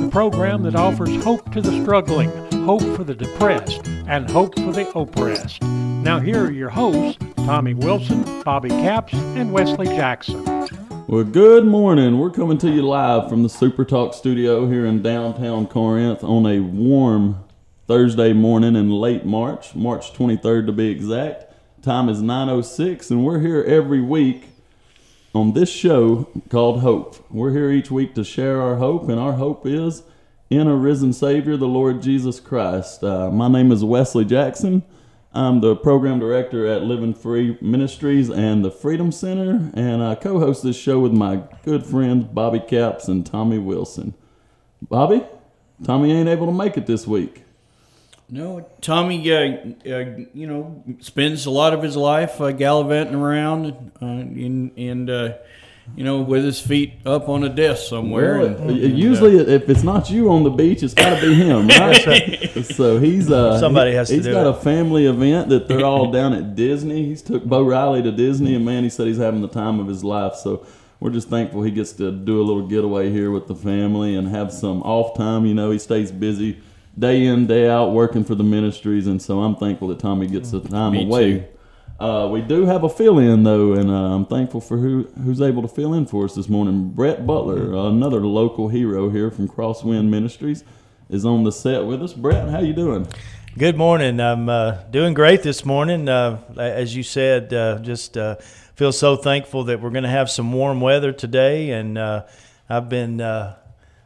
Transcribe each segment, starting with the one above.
the program that offers hope to the struggling, hope for the depressed, and hope for the oppressed. Now, here are your hosts, Tommy Wilson, Bobby Capps, and Wesley Jackson. Well, good morning. We're coming to you live from the Super Talk studio here in downtown Corinth on a warm Thursday morning in late March, March 23rd to be exact. Time is 9:06 and we're here every week on this show called Hope. We're here each week to share our hope and our hope is in a risen Savior, the Lord Jesus Christ. Uh, my name is Wesley Jackson. I'm the program director at Living Free Ministries and the Freedom Center, and I co host this show with my good friends Bobby Capps and Tommy Wilson. Bobby, Tommy ain't able to make it this week. No, Tommy, uh, uh, you know, spends a lot of his life uh, gallivanting around uh, and, and uh, you know, with his feet up on a desk somewhere. Well, and- it- usually, if it's not you on the beach, it's got to be him, right? so he's uh, Somebody he- has to He's do got it. a family event that they're all down at Disney. He's took Bo Riley to Disney, and man, he said he's having the time of his life. So we're just thankful he gets to do a little getaway here with the family and have some off time. You know, he stays busy day in day out working for the ministries, and so I'm thankful that Tommy gets the time Me away. too. Uh, we do have a fill in though, and uh, I'm thankful for who who's able to fill in for us this morning. Brett Butler, another local hero here from Crosswind Ministries, is on the set with us. Brett, how you doing? Good morning. I'm uh, doing great this morning. Uh, as you said, uh, just uh, feel so thankful that we're going to have some warm weather today, and uh, I've been uh,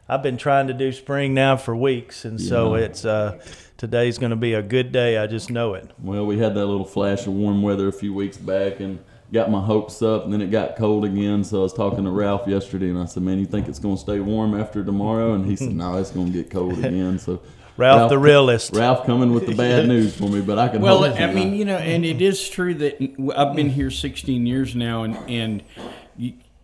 I've been trying to do spring now for weeks, and so it's uh, today's going to be a good day. I just know it. Well, we had that little flash of warm weather a few weeks back, and got my hopes up, and then it got cold again. So I was talking to Ralph yesterday, and I said, "Man, you think it's going to stay warm after tomorrow?" And he said, "No, it's going to get cold again." So. Ralph, the realist. Ralph coming with the bad news for me, but I can. Well, hope I mean, you know, and it is true that I've been here 16 years now, and and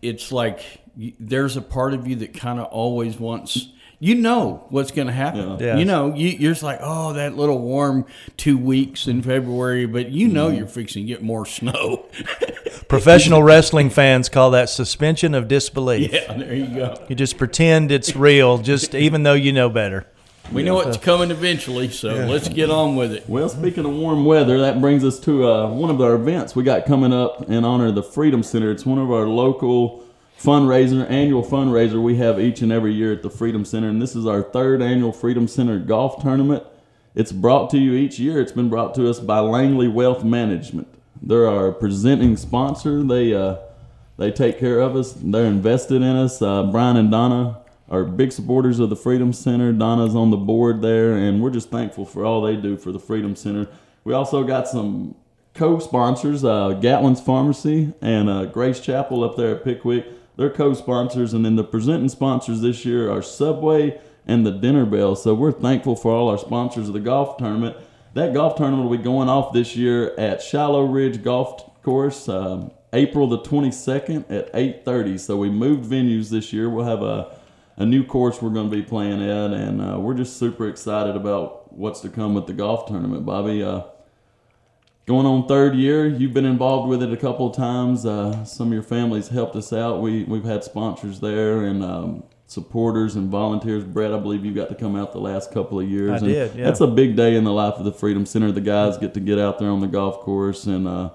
it's like you- there's a part of you that kind of always wants. You know what's going to happen. Yeah. You know, you, you're just like, oh, that little warm two weeks in February, but you know Mm-hmm. you're fixing to get more snow. Professional wrestling fans call that suspension of disbelief. yeah, there you go. You just pretend it's real, just even though you know better. We know it's coming eventually, so let's get on with it. Well, speaking of warm weather, that brings us to uh, one of our events we got coming up in honor of the Freedom Center. It's one of our local fundraiser, annual fundraiser we have each and every year at the Freedom Center, and this is our third annual Freedom Center golf tournament. It's brought to you each year. It's been brought to us by Langley Wealth Management. They're our presenting sponsor. They uh, they take care of us. They're invested in us. Uh, Brian and Donna are big supporters of the Freedom Center. Donna's on the board there, and we're just thankful for all they do for the Freedom Center. We also got some co-sponsors, uh, Gatlin's Pharmacy and uh, Grace Chapel up there at Pickwick. They're co-sponsors, and then the presenting sponsors this year are Subway and the Dinner Bell. So we're thankful for all our sponsors of the golf tournament. That golf tournament will be going off this year at Shiloh Ridge Golf Course, um, April the 22nd at 8:30. So we moved venues this year. We'll have a a new course we're going to be playing at, and uh, we're just super excited about what's to come with the golf tournament, Bobby. Uh, going on third year, you've been involved with it a couple of times. Uh, some of your families helped us out. We we've had sponsors there and um, supporters and volunteers. Brett, I believe you got to come out the last couple of years. I and did, yeah. That's a big day in the life of the Freedom Center. The guys get to get out there on the golf course and. Uh,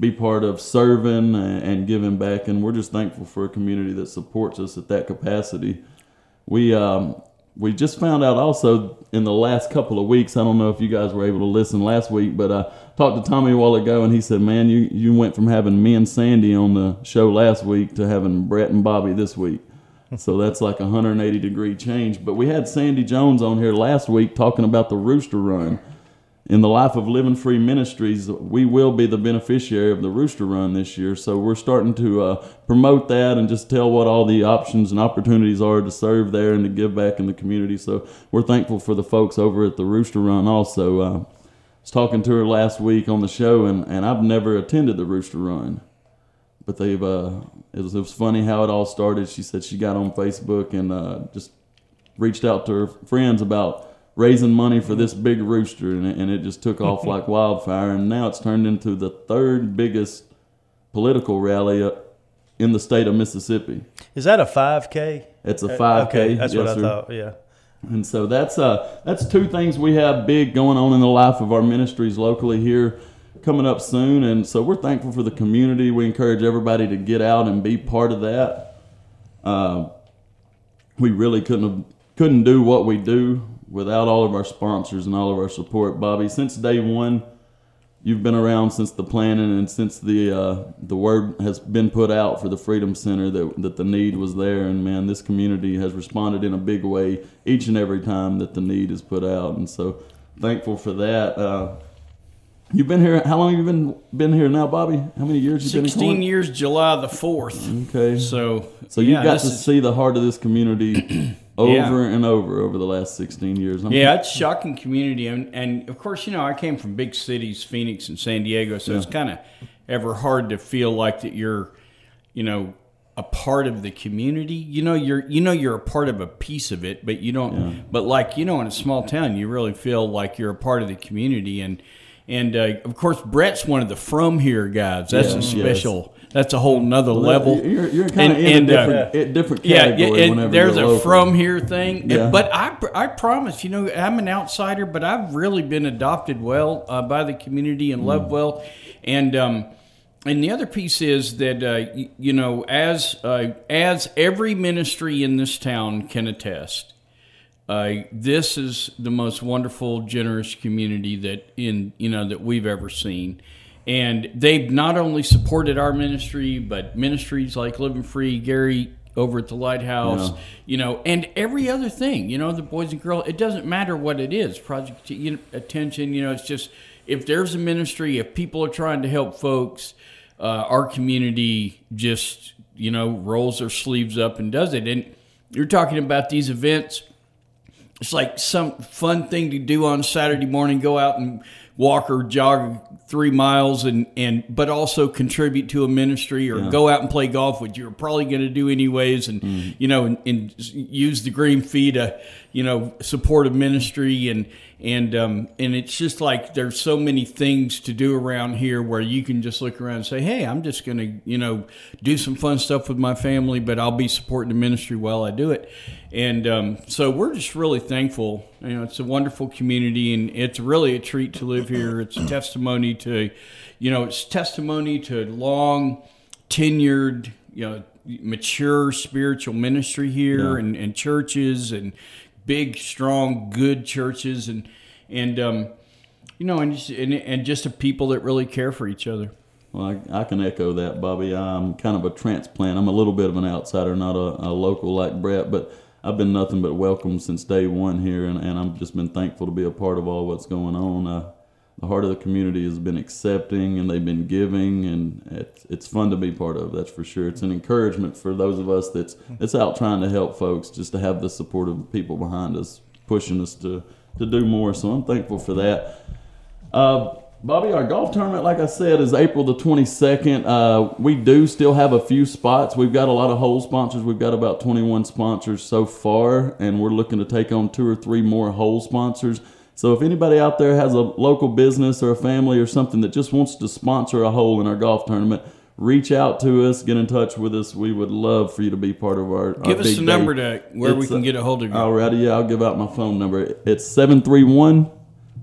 be part of serving and giving back, and we're just thankful for a community that supports us at that capacity. We um, we just found out also in the last couple of weeks. I don't know if you guys were able to listen last week, but I talked to Tommy a while ago, and he said, "Man, you you went from having me and Sandy on the show last week to having Brett and Bobby this week." so that's like a 180 degree change. But we had Sandy Jones on here last week talking about the Rooster Run. In the life of Living Free Ministries, we will be the beneficiary of the Rooster Run this year. So we're starting to uh, promote that and just tell what all the options and opportunities are to serve there and to give back in the community. So we're thankful for the folks over at the Rooster Run also. Uh, was talking to her last week on the show, and, and I've never attended the Rooster Run but they've uh, it was, it was funny how it all started. She said she got on Facebook and uh, just reached out to her friends about raising money for this big rooster, and it, and it just took off like wildfire. And now it's turned into the third biggest political rally uh, in the state of Mississippi. Is that a 5K? It's a 5K. Okay, that's yes, what I sir. thought. Yeah. And so that's uh that's two things we have big going on in the life of our ministries locally here coming up soon and so we're thankful for the community. We encourage everybody to get out and be part of that. Uh, we really couldn't have, couldn't do what we do without all of our sponsors and all of our support. Bobby, since day one, you've been around since the planning and since the uh, the word has been put out for the Freedom Center that that the need was there, and man, this community has responded in a big way each and every time that the need is put out, and so thankful for that. Uh, you've been here. How long have you been been here now, Bobby? How many years you been? in 16 years, July the 4th. Okay. So, So you yeah, got to is- see the heart of this community over Yeah. and over over the last 16 years. I'm- Yeah, it's shocking community, and and of course, you know, I came from big cities, Phoenix and San Diego, so it's kind of ever hard to feel like that you're, you know, a part of the community. You know, you're you know you're a part of a piece of it, but you don't. But like you know, in a small town, you really feel like you're a part of the community, and and uh, of course, Brett's one of the from here guys. That's a special. That's a whole nother Well, level. You're, you're kind of in and, a uh, different, a different category yeah, whenever and there's a from here thing. Yeah. But I, I promise, you know, I'm an outsider, but I've really been adopted well uh, by the community and Mm. loved well. And um, and the other piece is that uh, y- you know, as uh, as every ministry in this town can attest, uh, this is the most wonderful, generous community that in you know that we've ever seen, and they've not only supported our ministry, but ministries like Living Free, Gary over at the Lighthouse, Yeah. you know, and every other thing, you know, the boys and girls. It doesn't matter what it is, project you know, attention. You know, it's just if there's a ministry, if people are trying to help folks, uh, our community just you know rolls their sleeves up and does it. And you're talking about these events it's like some fun thing to do on Saturday morning. Go out and walk or jog three miles, and and but also contribute to a ministry or go out and play golf, which you're probably going to do anyways, and you know, and, and use the green fee to you know support a ministry and and um, and it's just like there's so many things to do around here where you can just look around and say, hey, I'm just going to you know do some fun stuff with my family, but I'll be supporting the ministry while I do it. And um, so we're just really thankful. You know, it's a wonderful community, and it's really a treat to live here. It's a testimony to, you know, it's testimony to long tenured, you know, mature spiritual ministry here and, and churches and big, strong, good churches and and um, you know, and just, and, and just a people that really care for each other. Well, I, I can echo that, Bobby. I'm kind of a transplant. I'm a little bit of an outsider, not a, a local like Brett, but I've been nothing but welcome since day one here, and, and I've just been thankful to be a part of all what's going on. Uh, the heart of the community has been accepting, and they've been giving, and it's, it's fun to be part of. That's for sure. It's an encouragement for those of us that's that's out trying to help folks, just to have the support of people behind us, pushing us to to do more. So I'm thankful for that. Uh, Bobby, our golf tournament, like I said, is April the 22nd. Uh, we do still have a few spots. We've got a lot of hole sponsors. We've got about 21 sponsors so far, and we're looking to take on two or three more hole sponsors. So if anybody out there has a local business or a family or something that just wants to sponsor a hole in our golf tournament, reach out to us, get in touch with us. We would love for you to be part of our. our Give us big the number to where we can get a hold of you. Alrighty, yeah, I'll give out my phone number. It's 731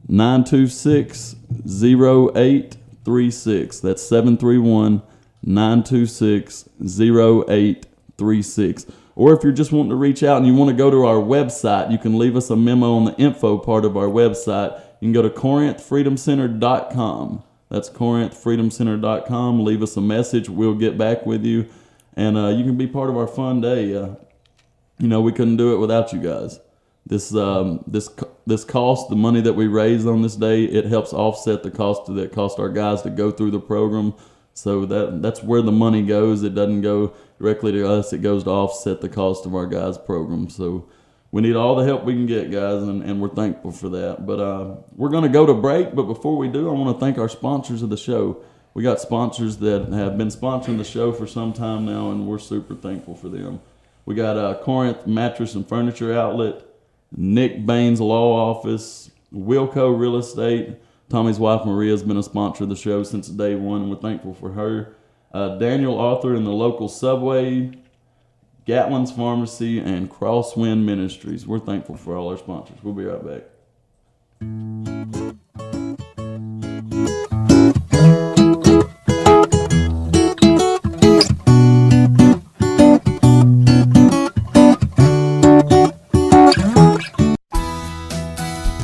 926 0836. That's 731 926 0836. Or if you're just wanting to reach out and you want to go to our website, you can leave us a memo on the info part of our website. You can go to corinthfreedomcenter.com. That's corinthfreedomcenter.com. Leave us a message. We'll get back with you. And uh, you can be part of our fun day. Uh, you know, we couldn't do it without you guys. This um, this this cost, the money that we raise on this day, it helps offset the cost that cost our guys to go through the program. So that that's where the money goes. It doesn't go directly to us. It goes to offset the cost of our guys' program. So we need all the help we can get, guys, and, and we're thankful for that. But uh, we're going to go to break. But before we do, I want to thank our sponsors of the show. We got sponsors that have been sponsoring the show for some time now, and we're super thankful for them. We got uh, Corinth Mattress and Furniture Outlet, Nick Baines Law Office, Wilco Real Estate. Tommy's wife Maria has been a sponsor of the show since day one, and we're thankful for her. Uh, Daniel Arthur in the local subway, Gatlin's Pharmacy, and Crosswind Ministries. We're thankful for all our sponsors. We'll be right back.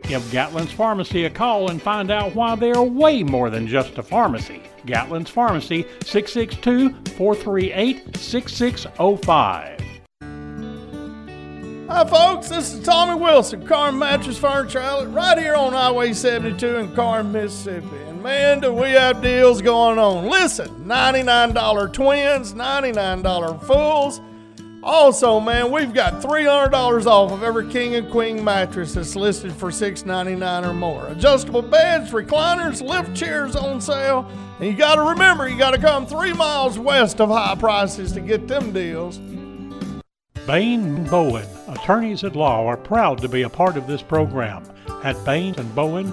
Give Gatlin's Pharmacy a call and find out why they are way more than just a pharmacy. Gatlin's Pharmacy, 662 438 6605. Hi, folks. This is Tommy Wilson, Corinth Mattress Furniture Outlet, right here on Highway 72 in Corinth, Mississippi. And man, do we have deals going on. Listen, $99 twins, $99 fulls. Also, man, we've got $300 off of every king and queen mattress that's listed for $6.99 or more. Adjustable beds, recliners, lift chairs on sale. And you got to remember, you got to come three miles west of high prices to get them deals. Bain Bowen, attorneys at law, are proud to be a part of this program. At Bain and Bowen,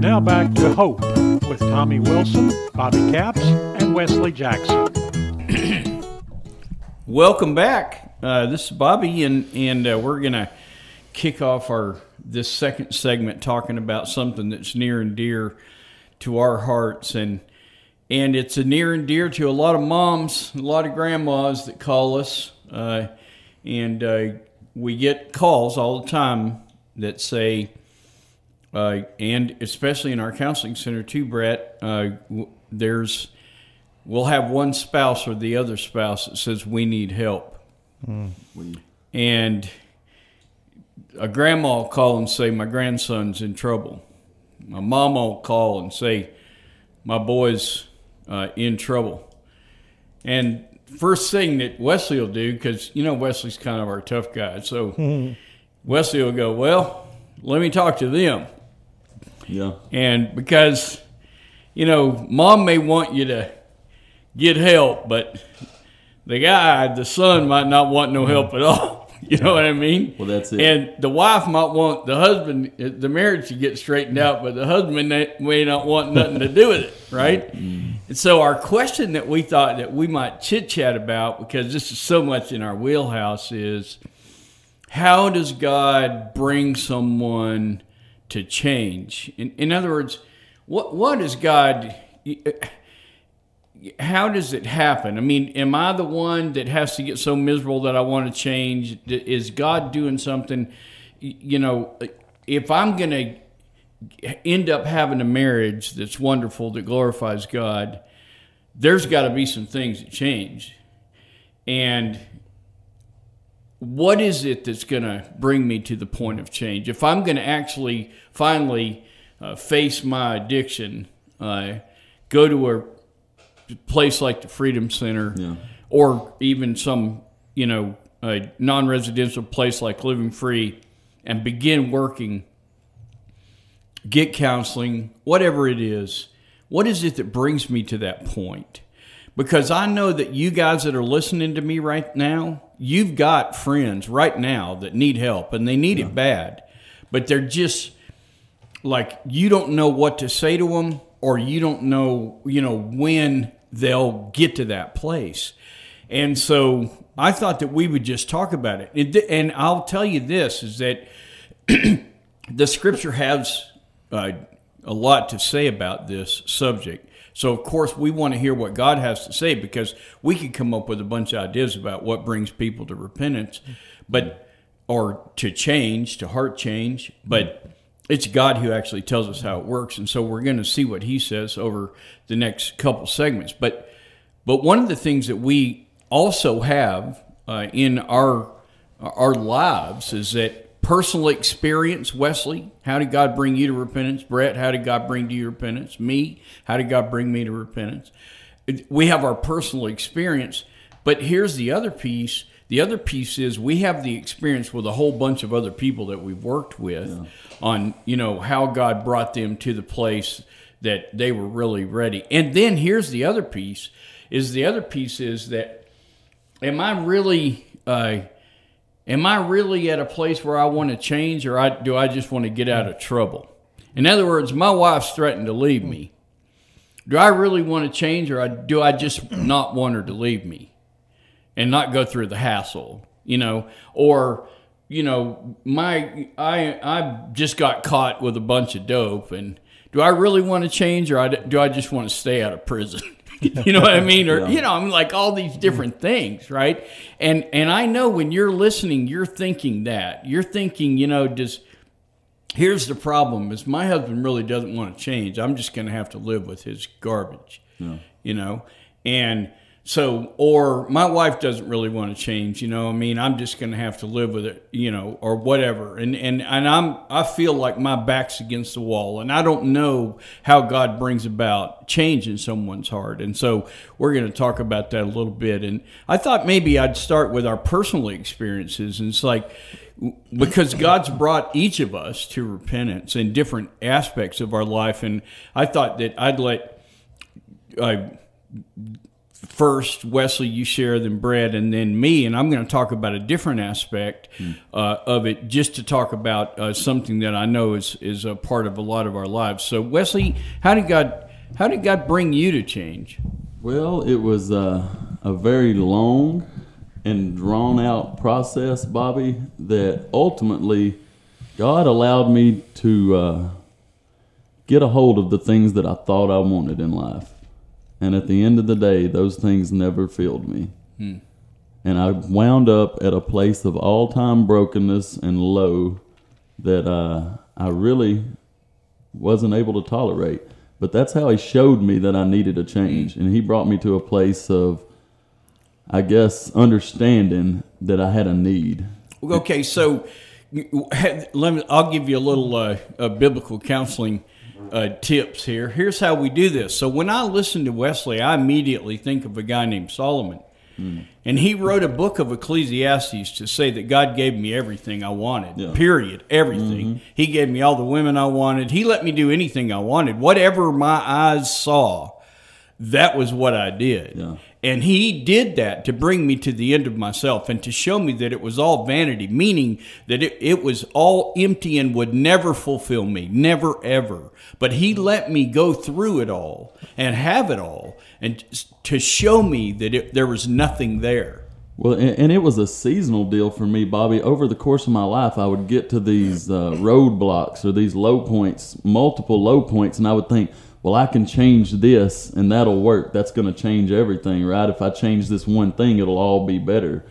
Now back to Hope with Tommy Wilson, Bobby Capps, and Wesley Jackson. Welcome back. Uh, this is Bobby, and and uh, we're gonna kick off our this second segment talking about something that's near and dear to our hearts, and and it's a near and dear to a lot of moms, a lot of grandmas that call us, uh, and uh, we get calls all the time that say, uh, and especially in our counseling center too, Brett, uh, w- there's we'll have one spouse or the other spouse that says we need help, and a grandma will call and say my grandson's in trouble. My mom will call and say my boy's uh, in trouble, and first thing that Wesley will do because you know Wesley's kind of our tough guy, so Wesley will go, Well, let me talk to them. Yeah. And because, you know, mom may want you to get help, but the guy, the son, might not want no help at all. You know what I mean? Well, that's it. And the wife might want the husband, the marriage to get straightened out, but the husband may not want nothing to do with it, right? And so, our question that we thought that we might chit chat about, because this is so much in our wheelhouse, is how does God bring someone to change? In, in other words, what what is God? Uh, how does it happen? I mean, am I the one that has to get so miserable that I want to change? Is God doing something? You know, uh, if I'm going to end up having a marriage that's wonderful that glorifies God, there's got to be some things that change. And what is it that's going to bring me to the point of change? If I'm going to actually finally uh, face my addiction, uh, go to a place like the Freedom Center, Yeah. or even some you know a non-residential place like Living Free, and begin working, get counseling, whatever it is. What is it that brings me to that point? Because I know that you guys that are listening to me right now, you've got friends right now that need help and they need it bad, but they're just like you don't know what to say to them or you don't know you know when they'll get to that place. And so i thought that we would just talk about it. And, and i'll tell you this is that the scripture has uh, a lot to say about this subject so of course we want to hear what god has to say because we could come up with a bunch of ideas about what brings people to repentance but or to change to heart change but it's God who actually tells us how it works, and so we're going to see what He says over the next couple segments. But but one of the things that we also have uh, in our our lives is that personal experience. Wesley, how did God bring you to repentance? Brett, how did God bring you to repentance? Me, how did God bring me to repentance? We have our personal experience, but here's the other piece. The other piece is we have the experience with a whole bunch of other people that we've worked with on, you know, how God brought them to the place that they were really ready. And then here's the other piece is the other piece is that am I really uh, am I really at a place where I want to change or I, do I just want to get out of trouble? In other words, my wife's threatened to leave me. Do I really want to change or I, do I just not want her to leave me? and not go through the hassle, you know, or you know, my I I just got caught with a bunch of dope, and do I really want to change, or I, do I just want to stay out of prison? you know what I mean? Or you know, I'm like all these different things, right? And and I know when you're listening, you're thinking that you're thinking, you know, just here's the problem: is my husband really doesn't want to change. I'm just going to have to live with his garbage, you know, and so or my wife doesn't really want to change you know i mean? I'm just going to have to live with it you know or whatever. And and and i'm i feel like my back's against the wall and i don't know how god brings about change in someone's heart. And so we're going to talk about that a little bit. And i thought maybe i'd start with our personal experiences. And it's like because God's brought each of us to repentance in different aspects of our life, and I thought that I'd let uh, first Wesley you share, then Brett, and then me, and I'm going to talk about a different aspect uh, of it, just to talk about uh, something that I know is is a part of a lot of our lives. So Wesley, how did God how did God bring you to change? Well, it was uh, a very long and drawn out process, Bobby, that ultimately God allowed me to uh, get a hold of the things that I thought I wanted in life. And at the end of the day, those things never filled me. And I wound up at a place of all time brokenness and low that uh, I really wasn't able to tolerate. But that's how he showed me that I needed a change. And he brought me to a place of, I guess, understanding that I had a need. Okay, so let me. I'll give you a little uh, uh, biblical counseling uh, tips here. Here's how we do this. So when I listen to Wesley, I immediately think of a guy named Solomon. And he wrote a book of Ecclesiastes to say that God gave me everything I wanted. Yeah. Period. Everything. He gave me all the women I wanted. He let me do anything I wanted. Whatever my eyes saw, that was what I did. Yeah. And he did that to bring me to the end of myself and to show me that it was all vanity, meaning that it, it was all empty and would never fulfill me, never ever. But he let me go through it all and have it all and to show me that it, there was nothing there. Well, and, and it was a seasonal deal for me, Bobby. Over the course of my life, I would get to these uh, roadblocks or these low points, multiple low points, and I would think, well, I can change this and that'll work. That's going to change everything, right? If I change this one thing, it'll all be better.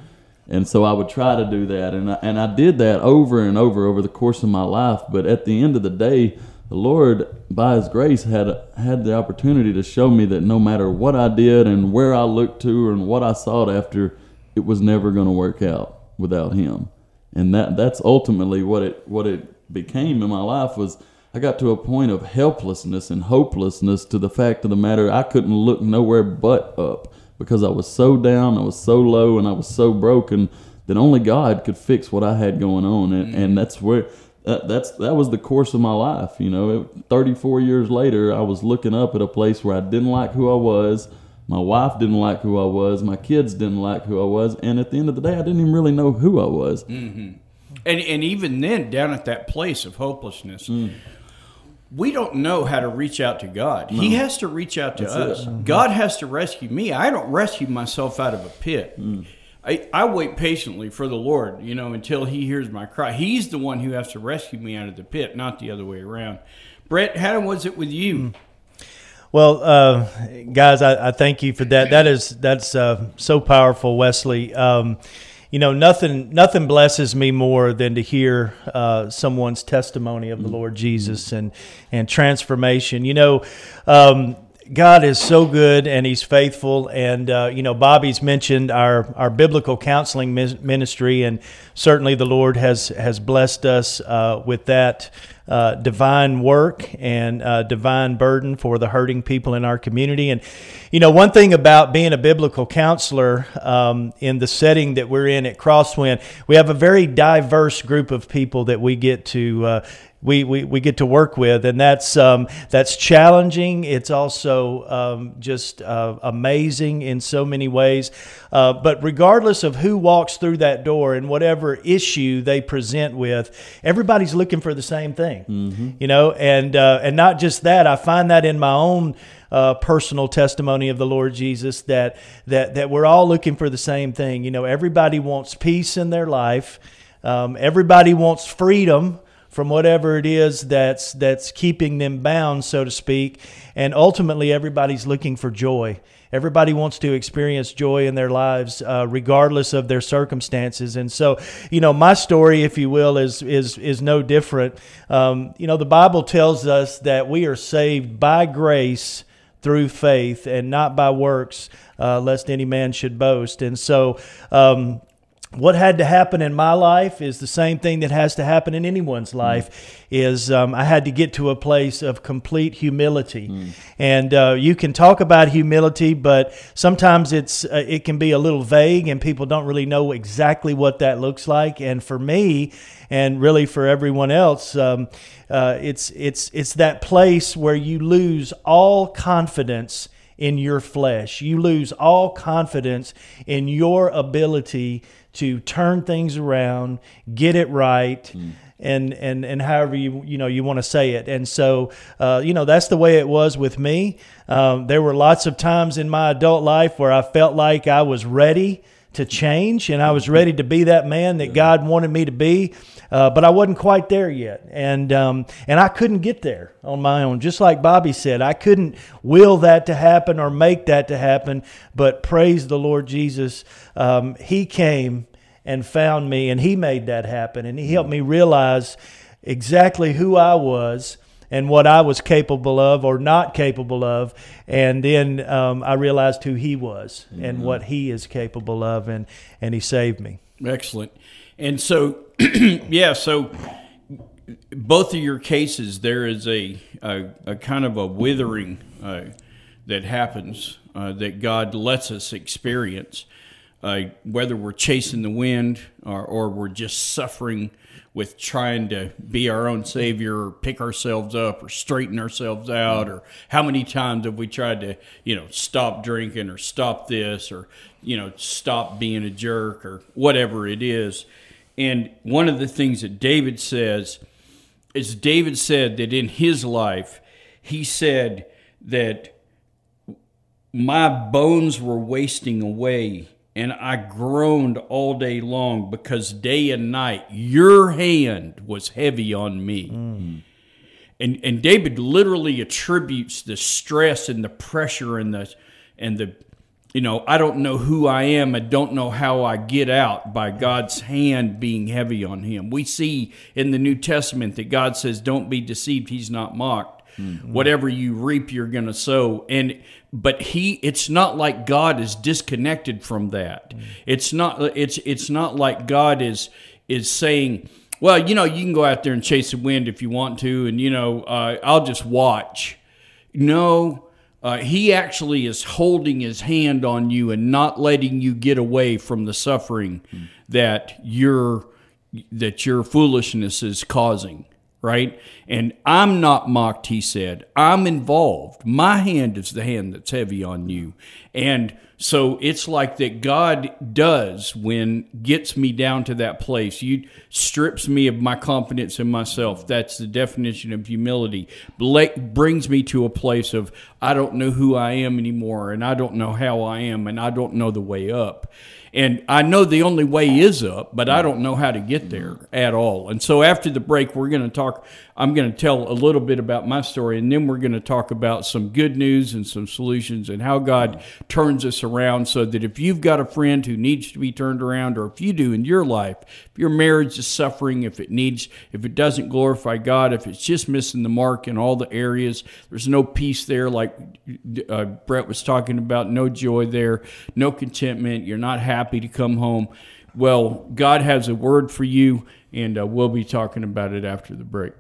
And so I would try to do that. And I, and I did that over and over over the course of my life. But at the end of the day, the Lord, by His grace, had had the opportunity to show me that no matter what I did and where I looked to and what I sought after, it was never going to work out without Him. And that that's ultimately what it what it became in my life was I got to a point of helplessness and hopelessness to the fact of the matter I couldn't look nowhere but up because I was so down, I was so low, and I was so broken that only God could fix what I had going on, and, mm. and that's where that, that's that was the course of my life. You know, It- 34 years later, I was looking up at a place where I didn't like who I was. My wife didn't like who I was. My kids didn't like who I was, and at the end of the day, I didn't even really know who I was. Mm-hmm. And and even then, down at that place of hopelessness, Mm. We don't know how to reach out to God. He has to reach out to That's us. Mm-hmm. God has to rescue me. I don't rescue myself out of a pit. Mm. I, I wait patiently for the Lord, you know, until He hears my cry. He's the one who has to rescue me out of the pit, not the other way around. Brett, how was it with you? Well, uh, guys, I, I thank you for that. That is that's uh, so powerful, Wesley. Um, you know, nothing nothing blesses me more than to hear uh, someone's testimony of the Lord Jesus and and transformation. You know. Um, God is so good and He's faithful. And, uh, you know, Bobby's mentioned our, our biblical counseling ministry, and certainly the Lord has, has blessed us uh, with that uh, divine work and uh, divine burden for the hurting people in our community. And, you know, one thing about being a biblical counselor um, in the setting that we're in at Crosswind, we have a very diverse group of people that we get to uh, we, we, we get to work with, and that's um, that's challenging. It's also um, just uh, amazing in so many ways. Uh, but regardless of who walks through that door and whatever issue they present with, everybody's looking for the same thing, you know. And uh, and not just that, I find that in my own. Uh, personal testimony of the Lord Jesus that that that we're all looking for the same thing. You know, everybody wants peace in their life. Um, everybody wants freedom from whatever it is that's that's keeping them bound, so to speak. And ultimately, everybody's looking for joy. Everybody wants to experience joy in their lives, uh, regardless of their circumstances. And so, you know, my story, if you will, is is is no different. Um, you know, the Bible tells us that we are saved by grace through faith and not by works, uh, lest any man should boast. And so, um, what had to happen in my life is the same thing that has to happen in anyone's life is um, i had to get to a place of complete humility. And uh, you can talk about humility but sometimes it's uh, it can be a little vague and people don't really know exactly what that looks like. And for me and really for everyone else um, uh, it's it's it's that place where you lose all confidence in your flesh. You lose all confidence in your ability to turn things around, get it right. And, and and however you you know you want to say it and so uh, you know that's the way it was with me. Um, there were lots of times in my adult life where I felt like I was ready to change and I was ready to be that man that God wanted me to be, uh, but I wasn't quite there yet, and um, and I couldn't get there on my own. Just like Bobby said, I couldn't will that to happen or make that to happen. But praise the Lord Jesus, um, He came and found me, and He made that happen, and He helped me realize exactly who I was and what I was capable of or not capable of. And then um, I realized who he was and what he is capable of, and, and he saved me. Excellent. And so, yeah, so both of your cases, there is a, a, a kind of a withering uh, that happens uh, that God lets us experience. uh, whether we're chasing the wind or, or we're just suffering with trying to be our own savior or pick ourselves up or straighten ourselves out or how many times have we tried to you know stop drinking or stop this or you know stop being a jerk or whatever it is. And one of the things that david says is david said that in his life he said that my bones were wasting away and I groaned all day long because day and night your hand was heavy on me. Mm. And and David literally attributes the stress and the pressure and the and the you know, I don't know who I am. I don't know how I get out by God's hand being heavy on him. We see in the New Testament that God says, Don't be deceived, he's not mocked. Mm-hmm. Whatever you reap, you're going to sow. And but he, it's not like God is disconnected from that. Mm-hmm. It's not. It's it's not like God is is saying, well, you know, you can go out there and chase the wind if you want to, and you know, uh, I'll just watch. No. Uh, he actually is holding his hand on you and not letting you get away from the suffering mm-hmm. that your that your foolishness is causing right? And I'm not mocked, he said. I'm involved. My hand is the hand that's heavy on you. And so it's like that God does when gets me down to that place. You strips me of my confidence in myself. That's the definition of humility. Brings me to a place of I don't know who I am anymore and I don't know how I am and I don't know the way up. And I know the only way is up, but I don't know how to get there at all. And so after the break, we're going to talk. I'm going to tell a little bit about my story, and then we're going to talk about some good news and some solutions and how God turns us around so that if you've got a friend who needs to be turned around, or if you do in your life, if your marriage is suffering, if it needs, if it doesn't glorify God, if it's just missing the mark in all the areas, there's no peace there, like uh, Brett was talking about, no joy there, no contentment, you're not happy happy to come home. Well, God has a word for you, and uh, we'll be talking about it after the break.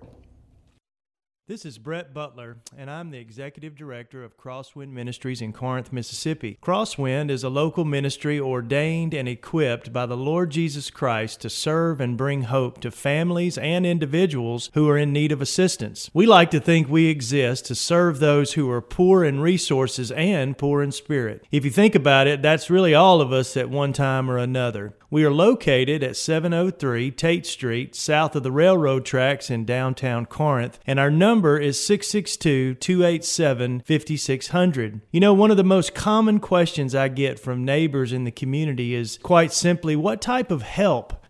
This is Brett Butler, and I'm the Executive Director of Crosswind Ministries in Corinth, Mississippi. Crosswind is a local ministry ordained and equipped by the Lord Jesus Christ to serve and bring hope to families and individuals who are in need of assistance. We like to think we exist to serve those who are poor in resources and poor in spirit. If you think about it, that's really all of us at one time or another. We are located at 703 Tate Street, south of the railroad tracks in downtown Corinth, and our number is 662 287 5600. You know, one of the most common questions I get from neighbors in the community is quite simply what type of help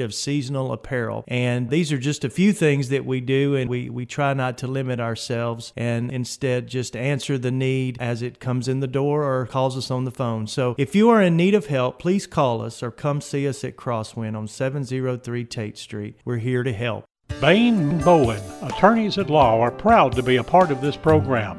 of seasonal apparel. And these are just a few things that we do, and we, we try not to limit ourselves and instead just answer the need as it comes in the door or calls us on the phone. So if you are in need of help, please call us or come see us at Crosswind on 703 Tate Street. We're here to help. Bain Bowen, attorneys at law, are proud to be a part of this program.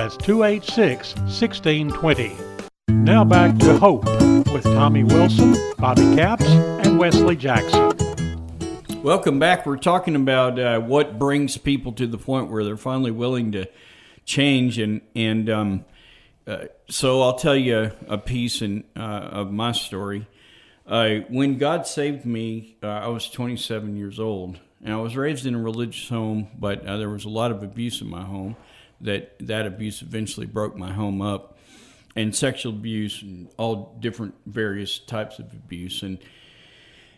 That's 286 1620. Now back to Hope with Tommy Wilson, Bobby Capps, and Wesley Jackson. Welcome back. We're talking about uh, what brings people to the point where they're finally willing to change, and and um, uh, so I'll tell you a piece in, uh, of my story. Uh, when God saved me, uh, I was 27 years old, and I was raised in a religious home, but uh, there was a lot of abuse in my home. That that abuse eventually broke my home up, and sexual abuse and all different various types of abuse, and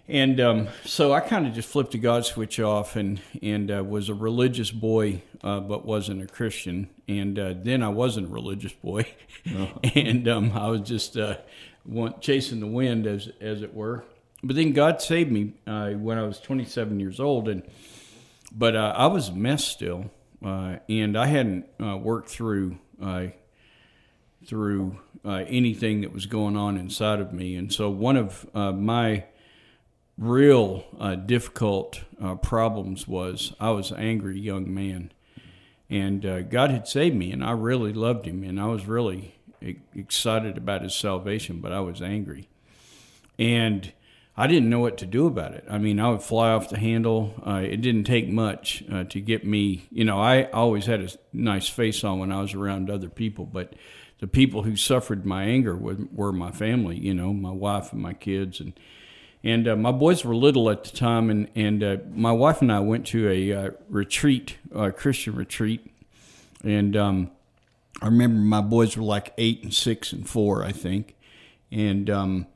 and um, so I kind of just flipped the God switch off and and uh, was a religious boy, uh, but wasn't a Christian. And uh, then I wasn't a religious boy, and um, I was just uh, want, chasing the wind, as as it were. But then God saved me uh, when I was 27 years old, and but uh, I was a mess still, and I hadn't worked through through anything that was going on inside of me. And so one of my real uh, difficult uh, problems was I was an angry young man, and uh, God had saved me, and I really loved Him, and I was really excited about His salvation, but I was angry, and I didn't know what to do about it. I mean, I would fly off the handle. Uh, it didn't take much uh, to get me. You know, I always had a nice face on when I was around other people, but the people who suffered my anger were, my family. You know, my wife and my kids, and and uh, my boys were little at the time, and and uh, my wife and I went to a uh, retreat, a Christian retreat, and um, I remember my boys were like eight and six and four, I think, and um,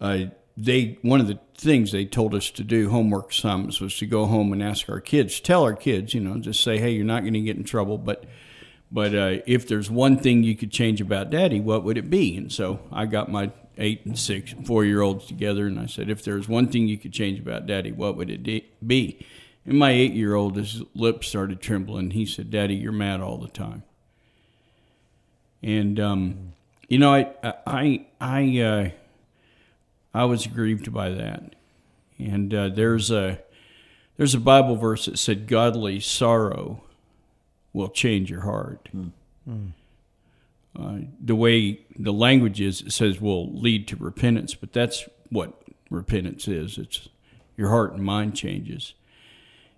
uh, they one of the things they told us to do homework sums was to go home and ask our kids, tell our kids, you know, just say, hey, you're not going to get in trouble, but but uh, if there's one thing you could change about Daddy, what would it be? And so I got my eight and six, four year olds together, and I said, if there's one thing you could change about Daddy, what would it be? And my eight year old, his lips started trembling. He said, Daddy, you're mad all the time. And um, you know, I I I uh, I was grieved by that. And uh, there's a there's a Bible verse that said, "Godly sorrow will change your heart." Mm. Uh, the way the language is, it says will lead to repentance, but that's what repentance is. It's your heart and mind changes.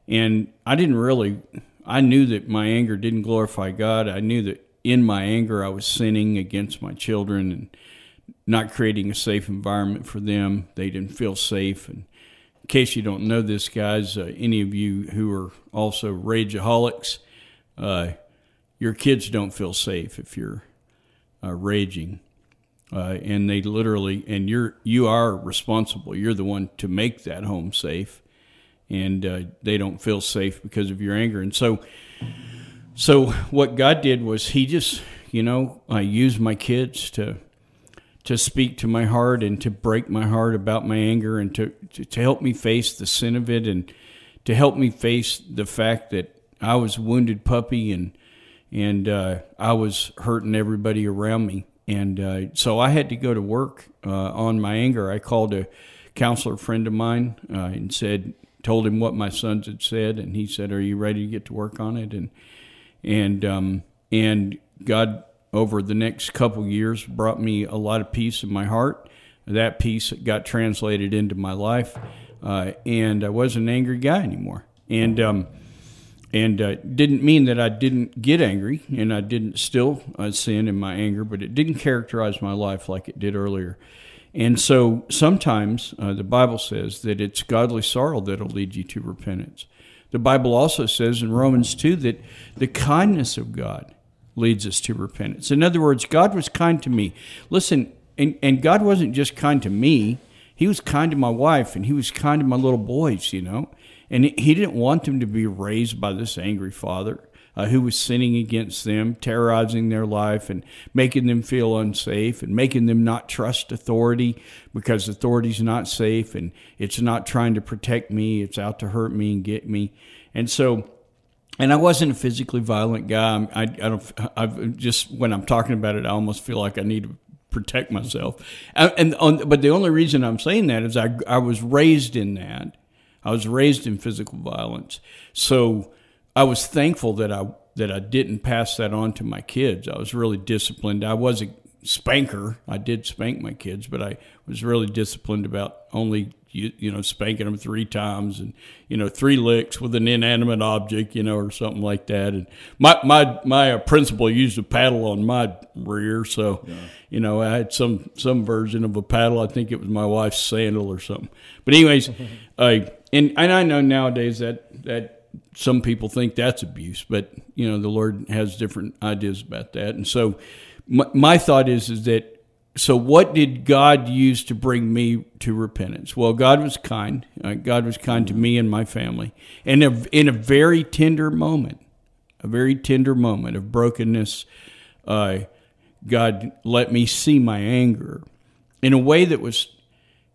And I didn't really, I knew that my anger didn't glorify God. I knew that in my anger I was sinning against my children and not creating a safe environment for them. They didn't feel safe. And in case you don't know this, guys, uh, any of you who are also rageaholics, uh, your kids don't feel safe if you're uh, raging. Uh, and they literally, and you're you are responsible. You're the one to make that home safe, and uh, they don't feel safe because of your anger. And so, so what God did was He just, you know, I used my kids to to speak to my heart and to break my heart about my anger and to, to, to help me face the sin of it and to help me face the fact that I was a wounded puppy and and uh, I was hurting everybody around me. And uh, so I had to go to work uh, on my anger. I called a counselor friend of mine uh, and said, told him what my sons had said, and he said, "Are you ready to get to work on it?" And and um, and God over the next couple years brought me a lot of peace in my heart. That peace got translated into my life, uh, and I wasn't an angry guy anymore. And um, and uh, didn't mean that I didn't get angry and I didn't still uh, sin in my anger, but it didn't characterize my life like it did earlier. And so sometimes uh, the Bible says that it's godly sorrow that'll lead you to repentance. The Bible also says in Romans 2 that the kindness of God leads us to repentance. In other words, God was kind to me. Listen, and, and God wasn't just kind to me, He was kind to my wife and He was kind to my little boys, you know. And he didn't want them to be raised by this angry father uh, who was sinning against them, terrorizing their life, and making them feel unsafe, and making them not trust authority because authority's not safe and it's not trying to protect me, it's out to hurt me and get me. And so, and I wasn't a physically violent guy. I, I don't. I've just when I'm talking about it, I almost feel like I need to protect myself. And, and on, but the only reason I'm saying that is I I was raised in that, I was raised in physical violence, so I was thankful that I that I didn't pass that on to my kids. I was really disciplined. I was a spanker. I did spank my kids, but I was really disciplined about only you, you know spanking them three times and you know three licks with an inanimate object you know or something like that. And my my my uh, principal used a paddle on my rear. So you know I had some some version of a paddle. I think it was my wife's sandal or something. But anyways uh, and and I know nowadays that that some people think that's abuse but you know the Lord has different ideas about that. And so my, my thought is is that so what did God use to bring me to repentance? Well, God was kind. Uh, God was kind to me and my family, and in a, in a very tender moment, a very tender moment of brokenness, uh, God let me see my anger in a way that was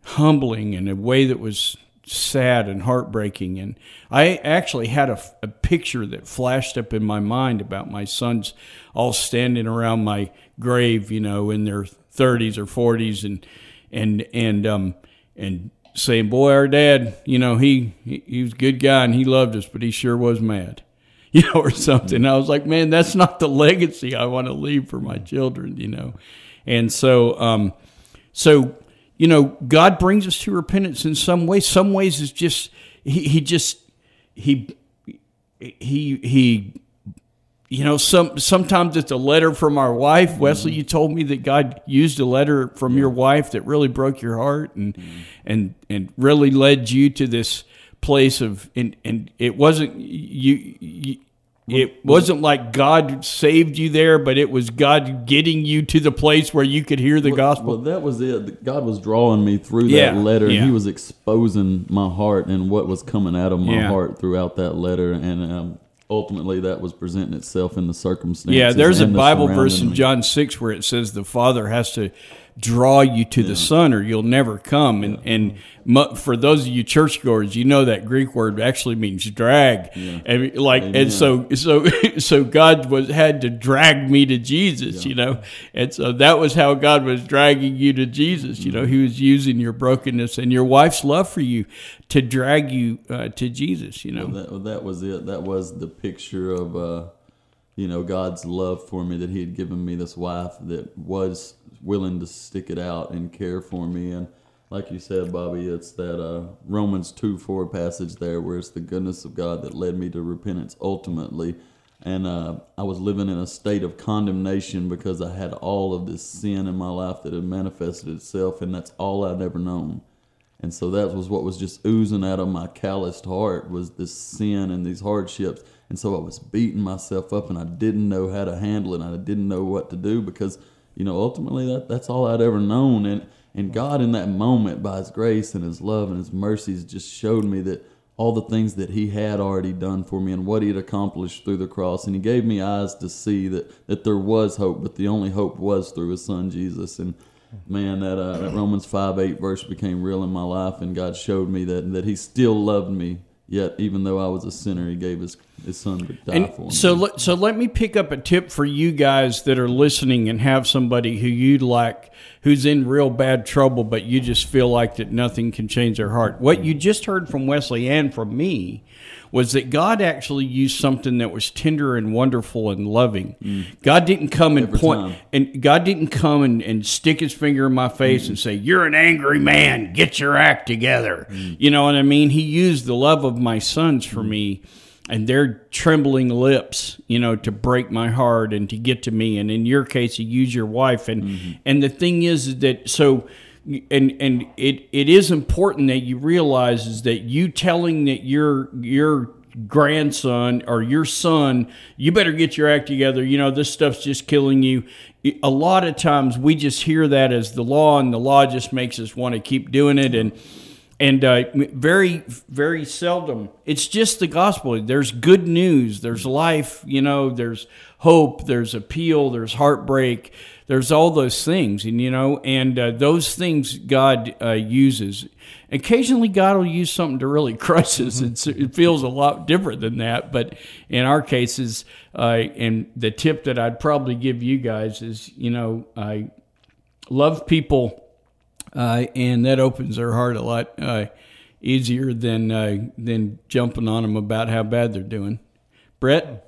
humbling, in a way that was sad and heartbreaking. And I actually had a, a picture that flashed up in my mind about my sons all standing around my grave, you know, in their 30s or 40s and and and um and saying boy our dad you know he he, was a good guy and he loved us but he sure was mad you know or something. I was like man that's not the legacy i want to leave for my children you know. And so um so you know god brings us to repentance in some ways some ways is just he, he just he he he you know, some sometimes it's a letter from our wife. Wesley, you told me that God used a letter from your wife that really broke your heart and and and really led you to this place of and and it wasn't you, you it wasn't like God saved you there, but it was God getting you to the place where you could hear the gospel. Well, that was it. God was drawing me through Yeah, that letter, yeah. and He was exposing my heart and what was coming out of my Yeah. heart throughout that letter, and um, ultimately that was presenting itself in the circumstances. Yeah, there's a Bible verse in. John 6 where it says the Father has to draw you to the Son or you'll never come. And and mu- for those of you churchgoers, you know that Greek word actually means drag. And like and so so so God was had to drag me to Jesus, you know. And so that was how God was dragging you to Jesus, you know. He was using your brokenness and your wife's love for you to drag you uh, to Jesus, you know. That, that was it. That was the picture of, uh, you know, God's love for me that He had given me this wife that was willing to stick it out and care for me. And like you said, Bobby, it's that uh, Romans 2 4 passage there where it's the goodness of God that led me to repentance ultimately. And uh, I was living in a state of condemnation because I had all of this sin in my life that had manifested itself, and that's all I'd ever known. And so that was what was just oozing out of my calloused heart was this sin and these hardships. And so I was beating myself up and I didn't know how to handle it and I didn't know what to do because, you know, ultimately that, that's all I'd ever known. And and God in that moment by his grace and his love and his mercies just showed me that all the things that he had already done for me and what he had accomplished through the cross. And he gave me eyes to see that, that there was hope, but the only hope was through his son Jesus. And man, that, uh, that Romans 5 8 verse became real in my life, and God showed me that, that he still loved me. Yet, even though I was a sinner, he gave his, his son to die for me. So, let, so let me pick up a tip for you guys that are listening and have somebody who you'd like who's in real bad trouble, but you just feel like that nothing can change their heart. What you just heard from Wesley and from me was that God actually used something that was tender and wonderful and loving. God didn't come and Every point, time. and God didn't come and, and stick his finger in my face and say, You're an angry man, get your act together. You know what I mean? He used the love of my sons for me and their trembling lips, you know, to break my heart and to get to me. And in your case, you use your wife. And and the thing is that so and and it it is important that you realize is that you telling that your your grandson or your son you better get your act together. You know this stuff's just killing you. A lot of times we just hear that as the law and the law just makes us want to keep doing it. And and uh, very very seldom it's just the gospel. There's good news there's life you know there's hope there's appeal there's heartbreak there's all those things and you know and uh, those things god uh, uses. Occasionally god will use something to really crush us. It's, it feels a lot different than that but in our cases uh, and the tip that i'd probably give you guys is you know i love people uh, and that opens their heart a lot uh, easier than uh, than jumping on them about how bad they're doing. Brett,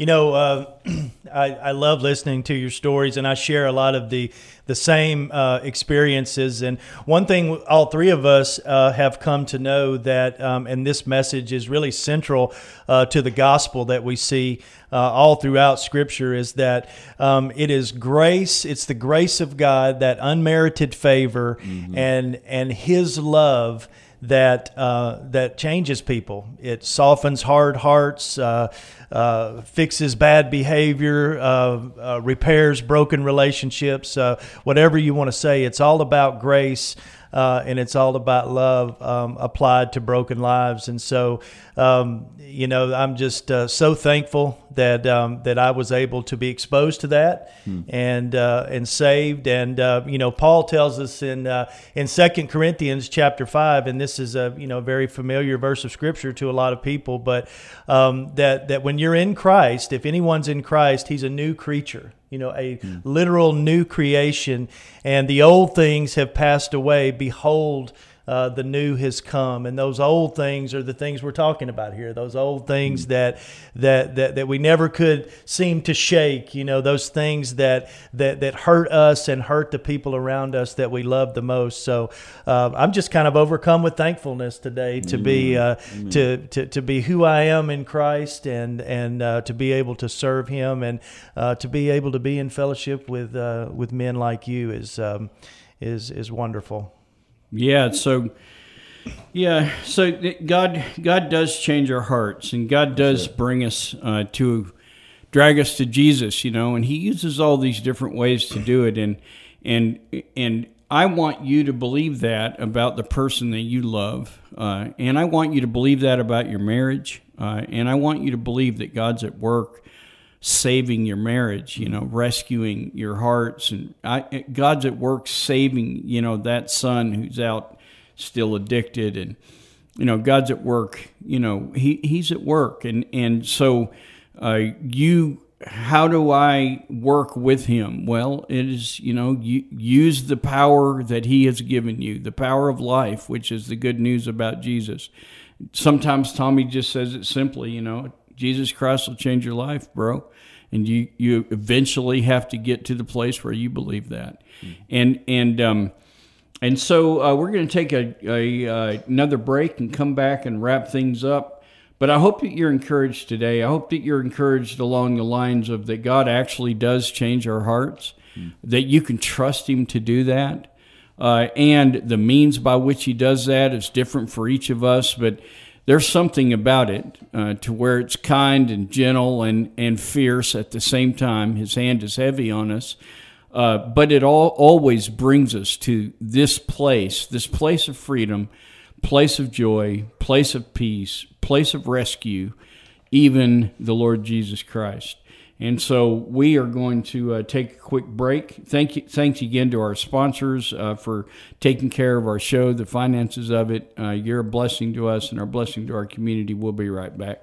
you know, uh, I, I love listening to your stories, and I share a lot of the the same uh, experiences. And one thing all three of us uh, have come to know that, um, and this message is really central uh, to the gospel that we see uh, all throughout Scripture, is that um, it is grace. It's the grace of God, that unmerited favor, mm-hmm. and and His love that uh, that changes people. It softens hard hearts, uh, uh, fixes bad behavior, uh, uh, repairs broken relationships. Uh, whatever you want to say, it's all about grace uh, and it's all about love um, applied to broken lives. And so, um, you know, I'm just uh, so thankful that um, that I was able to be exposed to that hmm. and uh, and saved. And uh, you know, Paul tells us in uh, in Second Corinthians chapter five, and this is a you know very familiar verse of scripture to a lot of people, but um, that that when you're in Christ, if anyone's in Christ, he's a new creature you know, a mm. literal new creation, and the old things have passed away. Behold, uh, the new has come, and those old things are the things we're talking about here. Those old things mm. that, that that that we never could seem to shake. You know, those things that that that hurt us and hurt the people around us that we love the most. So uh, I'm just kind of overcome with thankfulness today to be uh, to, to to be who I am in Christ and and uh, to be able to serve Him and uh, to be able to be in fellowship with uh, with men like you is um, is is wonderful. Yeah. So, yeah. So God, God does change our hearts, and God does bring us uh, to drag us to Jesus. You know, and He uses all these different ways to do it, and and and I want you to believe that about the person that you love, uh, and I want you to believe that about your marriage, uh, and I want you to believe that God's at work saving your marriage, you know, rescuing your hearts. And I, God's at work saving, you know, that son who's out still addicted. And, you know, God's at work, you know, he, he's at work. And, and so uh, you, how do I work with him? Well, it is, you know, you, use the power that he has given you, the power of life, which is the good news about Jesus. Sometimes Tommy just says it simply, you know, Jesus Christ will change your life, bro. And you, you eventually have to get to the place where you believe that. Mm-hmm. And, and, um, and so uh, we're going to take a, a uh, another break and come back and wrap things up. But I hope that you're encouraged today. I hope that you're encouraged along the lines of that God actually does change our hearts, mm. that you can trust Him to do that. Uh, and the means by which He does that is different for each of us. But there's something about it uh, to where it's kind and gentle and, and fierce at the same time. His hand is heavy on us. Uh, but it all always brings us to this place, this place of freedom, place of joy, place of peace, place of rescue, even the Lord Jesus Christ. And so we are going to uh, take a quick break. Thank you, thanks again to our sponsors uh, for taking care of our show, the finances of it. Uh, you're a blessing to us and our blessing to our community. We'll be right back.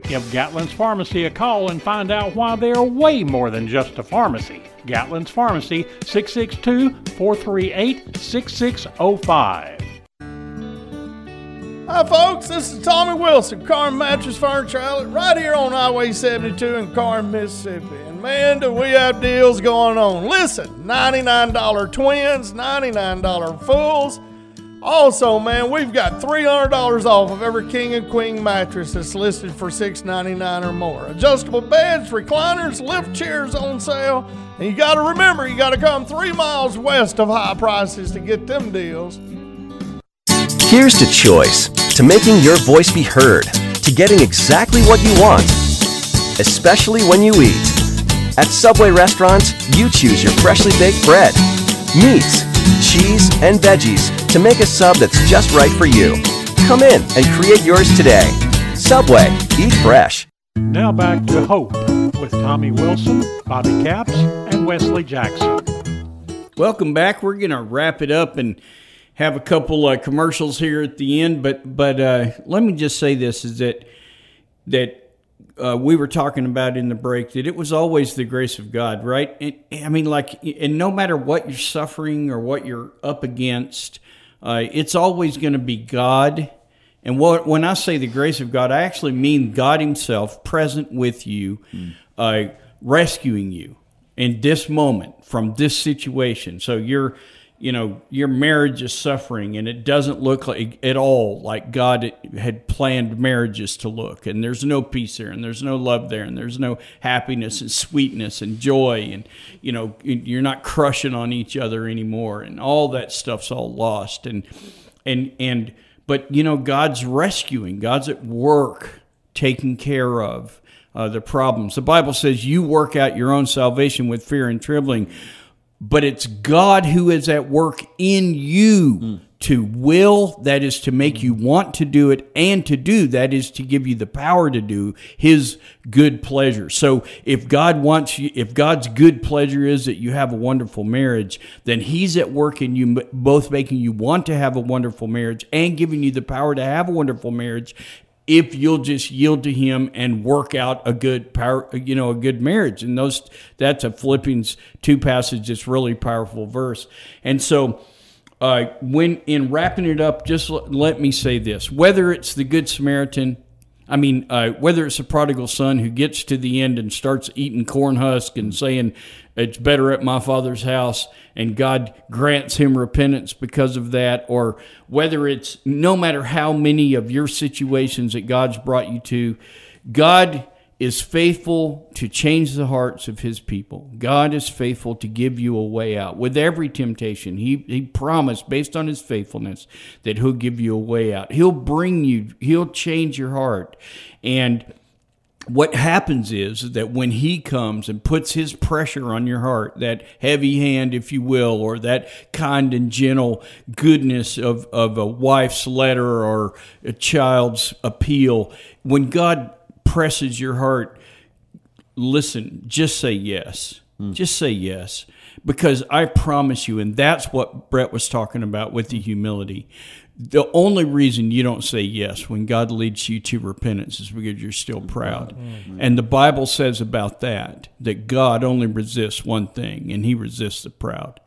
Give Gatlin's Pharmacy a call and find out why they are way more than just a pharmacy. Gatlin's Pharmacy, 662 438 6605. Hi, folks. This is Tommy Wilson, Carm Mattress Furniture Outlet, right here on Highway 72 in Carm, Mississippi. And man, do we have deals going on. Listen, $99 twins, $99 fulls. Also, man, we've got $300 off of every king and queen mattress that's listed for $6.99 or more. Adjustable beds, recliners, lift chairs on sale. And you got to remember, you got to come three miles west of high prices to get them deals. Here's to choice, to making your voice be heard, to getting exactly what you want, especially when you eat. At Subway restaurants, you choose your freshly baked bread, meats, cheese, and veggies to make a sub that's just right for you. Come in and create yours today. Subway, eat fresh. Now back to Hope with Tommy Wilson, Bobby Capps, and Wesley Jackson. Welcome back. We're going to wrap it up and have a couple uh, commercials here at the end, but but uh, let me just say this: is that that uh, we were talking about in the break that it was always the grace of God, right? I mean, like, and no matter what you're suffering or what you're up against, uh, it's always going to be God. And what, when I say the grace of God, I actually mean God Himself present with you, uh, rescuing you in this moment from this situation. So you're you know your marriage is suffering and it doesn't look like at all like god had planned marriages to look. And there's no peace there and there's no love there and there's no happiness and sweetness and joy and you know you're not crushing on each other anymore and all that stuff's all lost. And and and but you know god's rescuing god's at work taking care of uh, the problems. The bible says you work out your own salvation with fear and trembling but it's God who is at work in you to will, that is to make you want to do it, and to do, that is to give you the power to do His good pleasure. So if God wants you, if God's good pleasure is that you have a wonderful marriage, then He's at work in you, both making you want to have a wonderful marriage and giving you the power to have a wonderful marriage if you'll just yield to him and work out a good power you know a good marriage. And those that's a philippians 2 passage that's really powerful verse. And so uh, when in wrapping it up just l- let me say this. Whether it's the good samaritan I mean, uh, whether it's a prodigal son who gets to the end and starts eating corn husk and saying, it's better at my father's house, and God grants him repentance because of that, or whether it's no matter how many of your situations that God's brought you to, God is faithful to change the hearts of his people. God is faithful to give you a way out. With every temptation, he, he promised, based on his faithfulness, that he'll give you a way out. He'll bring you, he'll change your heart. And what happens is that when he comes and puts his pressure on your heart, that heavy hand, if you will, or that kind and gentle goodness of, of a wife's letter or a child's appeal, when God presses your heart, listen, just say yes. Hmm. Just say yes. Because I promise you, and that's what Brett was talking about with the humility. The only reason you don't say yes when God leads you to repentance is because you're still mm-hmm. proud. Mm-hmm. And the Bible says about that that God only resists one thing, and He resists the proud.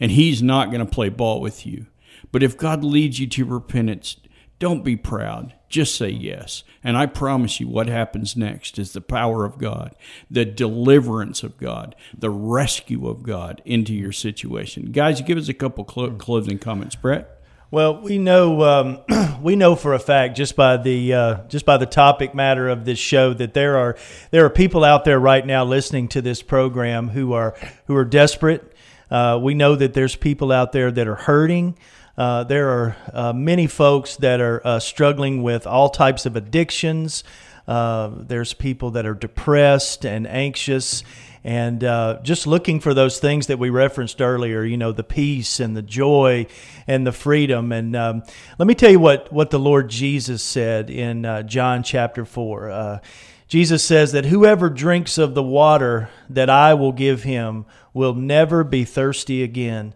And He's not going to play ball with you. But if God leads you to repentance, don't be proud. Just say mm-hmm. yes. And I promise you, what happens next is the power of God, the deliverance of God, the rescue of God into your situation. Guys, give us a couple clo- mm. closing comments, Brett. Well, we know um, we know for a fact just by the uh, just by the topic matter of this show that there are there are people out there right now listening to this program who are who are desperate. Uh, we know that there's people out there that are hurting. Uh, there are uh, many folks that are uh, struggling with all types of addictions. Uh, there's people that are depressed and anxious and uh, just looking for those things that we referenced earlier, you know, the peace and the joy and the freedom. And um, let me tell you what, what the Lord Jesus said in uh, John chapter 4. Uh, Jesus says that whoever drinks of the water that I will give him will never be thirsty again.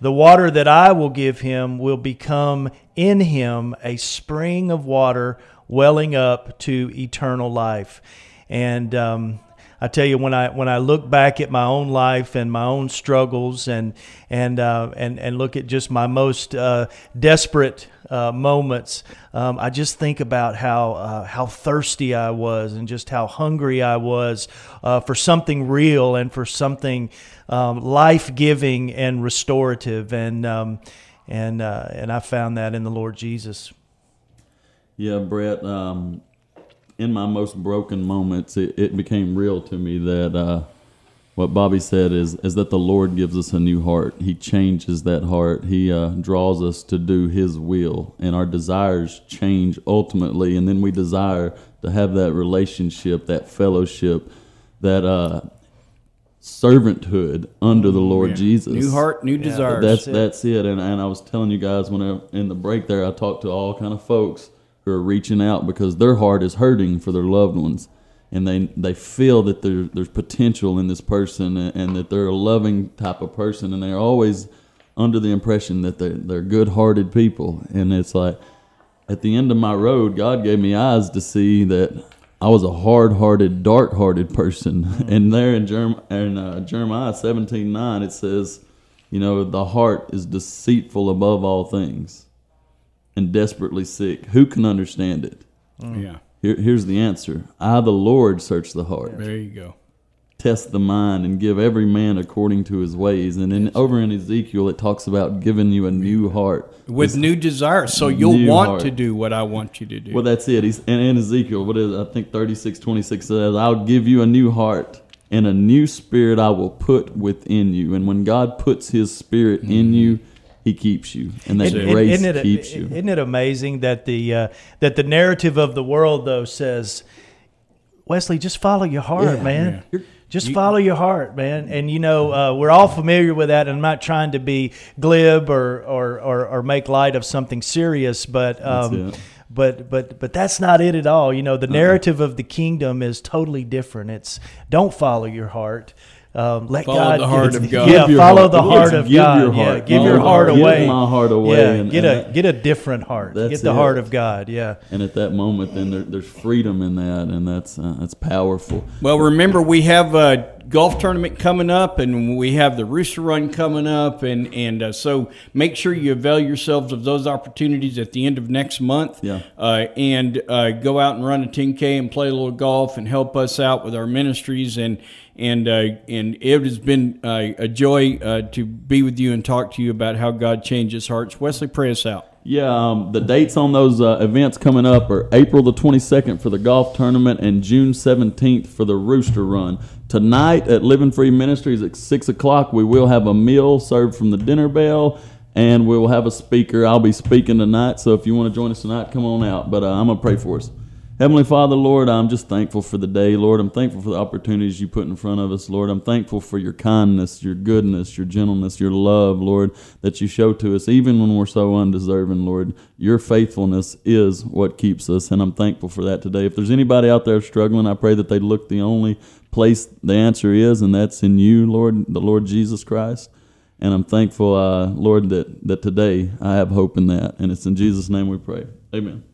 The water that I will give him will become in him a spring of water welling up to eternal life. And um, I tell you, when I when I look back at my own life and my own struggles, and and uh, and and look at just my most uh, desperate uh, moments, um, I just think about how uh, how thirsty I was, and just how hungry I was uh, for something real and for something um, life giving and restorative, and um, and uh, and I found that in the Lord Jesus. Yeah, Brett. Um, in my most broken moments, it, it became real to me that uh, what Bobby said is is that the Lord gives us a new heart. He changes that heart. He uh, draws us to do His will, and our desires change ultimately. And then we desire to have that relationship, that fellowship, that uh, servanthood under the Lord Yeah. Jesus. New heart, new desires. That's that's it. And and I was telling you guys when I, in the break there, I talked to all kind of folks who are reaching out because their heart is hurting for their loved ones, and they they feel that there, there's potential in this person and, and that they're a loving type of person, and they're always under the impression that they're they're good-hearted people, and it's like at the end of my road, God gave me eyes to see that I was a hard-hearted, dark-hearted person. And there in, Jerem- in uh, Jeremiah 17:9, it says, you know, the heart is deceitful above all things and desperately sick. Who can understand it? Mm. yeah. Here, here's the answer: I, the Lord, search the heart, There you go. test the mind, and give every man according to his ways. And then over in Ezekiel, it talks about giving you a new heart With new desires, so you'll want heart. to do what I want you to do. Well, that's it. He's and in Ezekiel, what is it? I think thirty six twenty six says, "I'll give you a new heart and a new spirit I will put within you." And when God puts His Spirit in mm-hmm. you, He keeps you, and that Isn't- grace isn't it, keeps you. Isn't it amazing that the uh, that the narrative of the world though says, Wesley, just follow your heart, Yeah, man. yeah. Just follow your heart, man. And you know, uh, we're all familiar with that. And I'm not trying to be glib or or, or, or make light of something serious, but um, but but but that's not it at all. You know, the narrative of the kingdom is totally different. It's don't follow your heart. Um, let Follow God the heart of God. Yeah, Give follow heart- the heart of give God. your Yeah, give your Give heart away. Give my heart away, Yeah, and- get and a get a different heart. That's Get the it. heart of God. Yeah. and at that moment, then there, there's freedom in that, and that's uh, that's powerful. Well, remember we have a golf tournament coming up, and we have the Rooster Run coming up, and and uh, so make sure you avail yourselves of those opportunities at the end of next month. Yeah. Uh, and uh, go out and run a 10k and play a little golf and help us out with our ministries and and uh, and it has been uh, a joy uh, to be with you and talk to you about how God changes hearts. Wesley, pray us out. Yeah, um, the dates on those uh, events coming up are April the 22nd for the golf tournament and June 17th for the Rooster Run. Tonight at Living Free Ministries at 6 o'clock, we will have a meal served from the dinner bell and we will have a speaker. I'll be speaking tonight, so if you want to join us tonight, come on out. But uh, I'm going to pray for us. Heavenly Father, Lord, I'm just thankful for the day. Lord, I'm thankful for the opportunities you put in front of us. Lord, I'm thankful for your kindness, your goodness, your gentleness, your love, Lord, that you show to us, even when we're so undeserving, Lord. Your faithfulness is what keeps us, and I'm thankful for that today. If there's anybody out there struggling, I pray that they look the only place the answer is, and that's in you, Lord, the Lord Jesus Christ. And I'm thankful, uh, Lord, that, that today I have hope in that. And it's in Jesus' name we pray. Amen.